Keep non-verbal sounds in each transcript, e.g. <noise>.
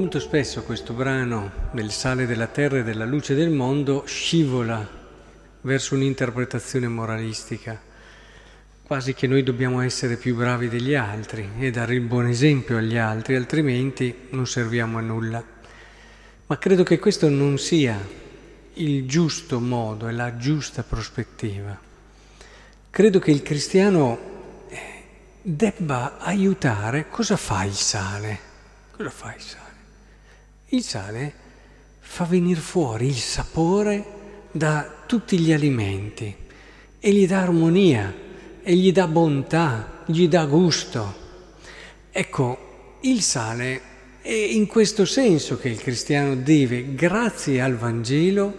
Molto spesso questo brano del sale della terra e della luce del mondo scivola verso un'interpretazione moralistica, quasi che noi dobbiamo essere più bravi degli altri e dare il buon esempio agli altri, altrimenti non serviamo a nulla. Ma credo che questo non sia il giusto modo e la giusta prospettiva. Credo che il cristiano eh, debba aiutare. Cosa fa il sale? Cosa fa il sale? Il sale fa venire fuori il sapore da tutti gli alimenti e gli dà armonia e gli dà bontà, gli dà gusto. Ecco, il sale è in questo senso che il cristiano deve, grazie al Vangelo,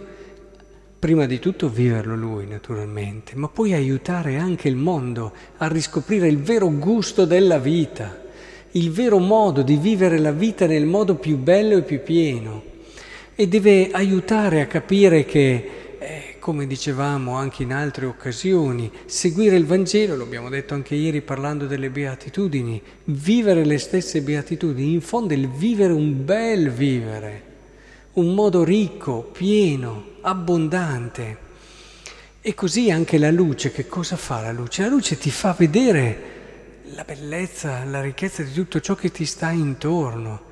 prima di tutto viverlo lui naturalmente, ma poi aiutare anche il mondo a riscoprire il vero gusto della vita il vero modo di vivere la vita nel modo più bello e più pieno e deve aiutare a capire che, eh, come dicevamo anche in altre occasioni, seguire il Vangelo, lo abbiamo detto anche ieri parlando delle beatitudini, vivere le stesse beatitudini, in fondo il vivere un bel vivere, un modo ricco, pieno, abbondante. E così anche la luce, che cosa fa la luce? La luce ti fa vedere la bellezza, la ricchezza di tutto ciò che ti sta intorno,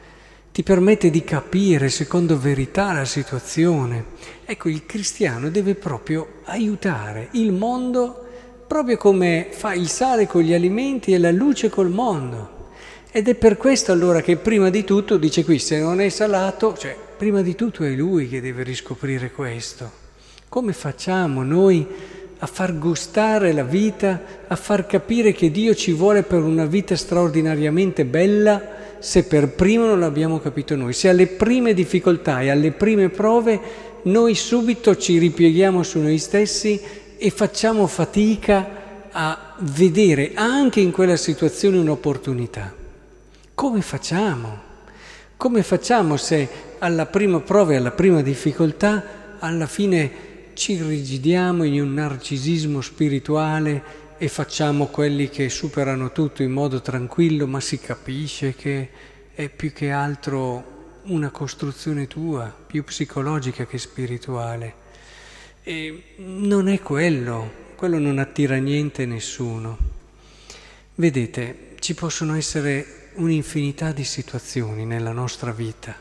ti permette di capire secondo verità la situazione. Ecco, il cristiano deve proprio aiutare il mondo proprio come fa il sale con gli alimenti e la luce col mondo. Ed è per questo allora che prima di tutto, dice qui, se non è salato, cioè prima di tutto è lui che deve riscoprire questo. Come facciamo noi a far gustare la vita, a far capire che Dio ci vuole per una vita straordinariamente bella, se per primo non l'abbiamo capito noi, se alle prime difficoltà e alle prime prove noi subito ci ripieghiamo su noi stessi e facciamo fatica a vedere anche in quella situazione un'opportunità. Come facciamo? Come facciamo se alla prima prova e alla prima difficoltà alla fine ci rigidiamo in un narcisismo spirituale e facciamo quelli che superano tutto in modo tranquillo, ma si capisce che è più che altro una costruzione tua, più psicologica che spirituale. E non è quello, quello non attira niente e nessuno. Vedete, ci possono essere un'infinità di situazioni nella nostra vita,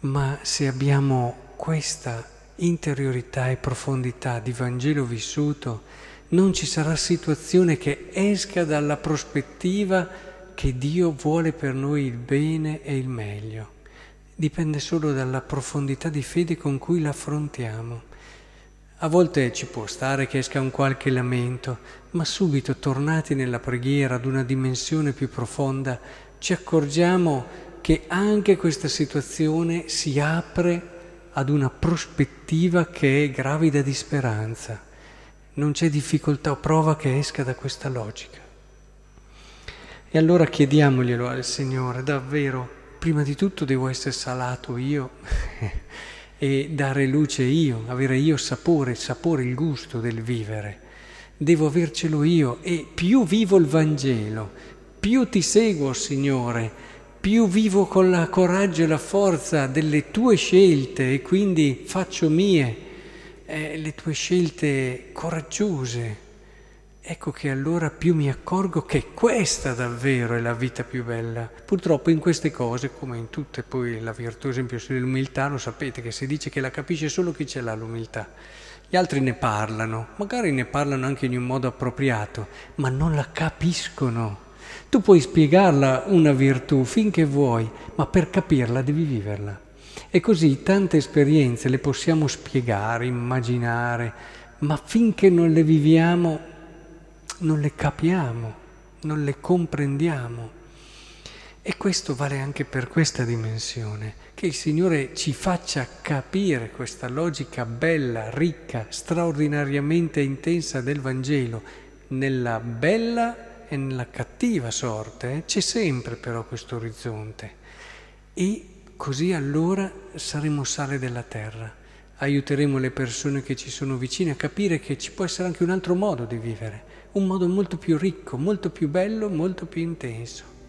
ma se abbiamo questa interiorità e profondità di Vangelo vissuto, non ci sarà situazione che esca dalla prospettiva che Dio vuole per noi il bene e il meglio. Dipende solo dalla profondità di fede con cui la affrontiamo. A volte ci può stare che esca un qualche lamento, ma subito tornati nella preghiera ad una dimensione più profonda, ci accorgiamo che anche questa situazione si apre ad una prospettiva che è gravida di speranza. Non c'è difficoltà o prova che esca da questa logica. E allora chiediamoglielo al Signore, davvero, prima di tutto devo essere salato io <laughs> e dare luce io, avere io sapore, sapore, il gusto del vivere. Devo avercelo io e più vivo il Vangelo, più ti seguo, Signore, più vivo con la coraggio e la forza delle tue scelte e quindi faccio mie eh, le tue scelte coraggiose. Ecco che allora più mi accorgo che questa davvero è la vita più bella. Purtroppo in queste cose, come in tutte poi la virtù, esempio sull'umiltà, lo sapete che si dice che la capisce solo chi ce l'ha l'umiltà. Gli altri ne parlano, magari ne parlano anche in un modo appropriato, ma non la capiscono. Tu puoi spiegarla una virtù finché vuoi, ma per capirla devi viverla. E così tante esperienze le possiamo spiegare, immaginare, ma finché non le viviamo non le capiamo, non le comprendiamo. E questo vale anche per questa dimensione, che il Signore ci faccia capire questa logica bella, ricca, straordinariamente intensa del Vangelo, nella bella e nella cattiva sorte c'è sempre però questo orizzonte e così allora saremo sale della terra, aiuteremo le persone che ci sono vicine a capire che ci può essere anche un altro modo di vivere, un modo molto più ricco, molto più bello, molto più intenso.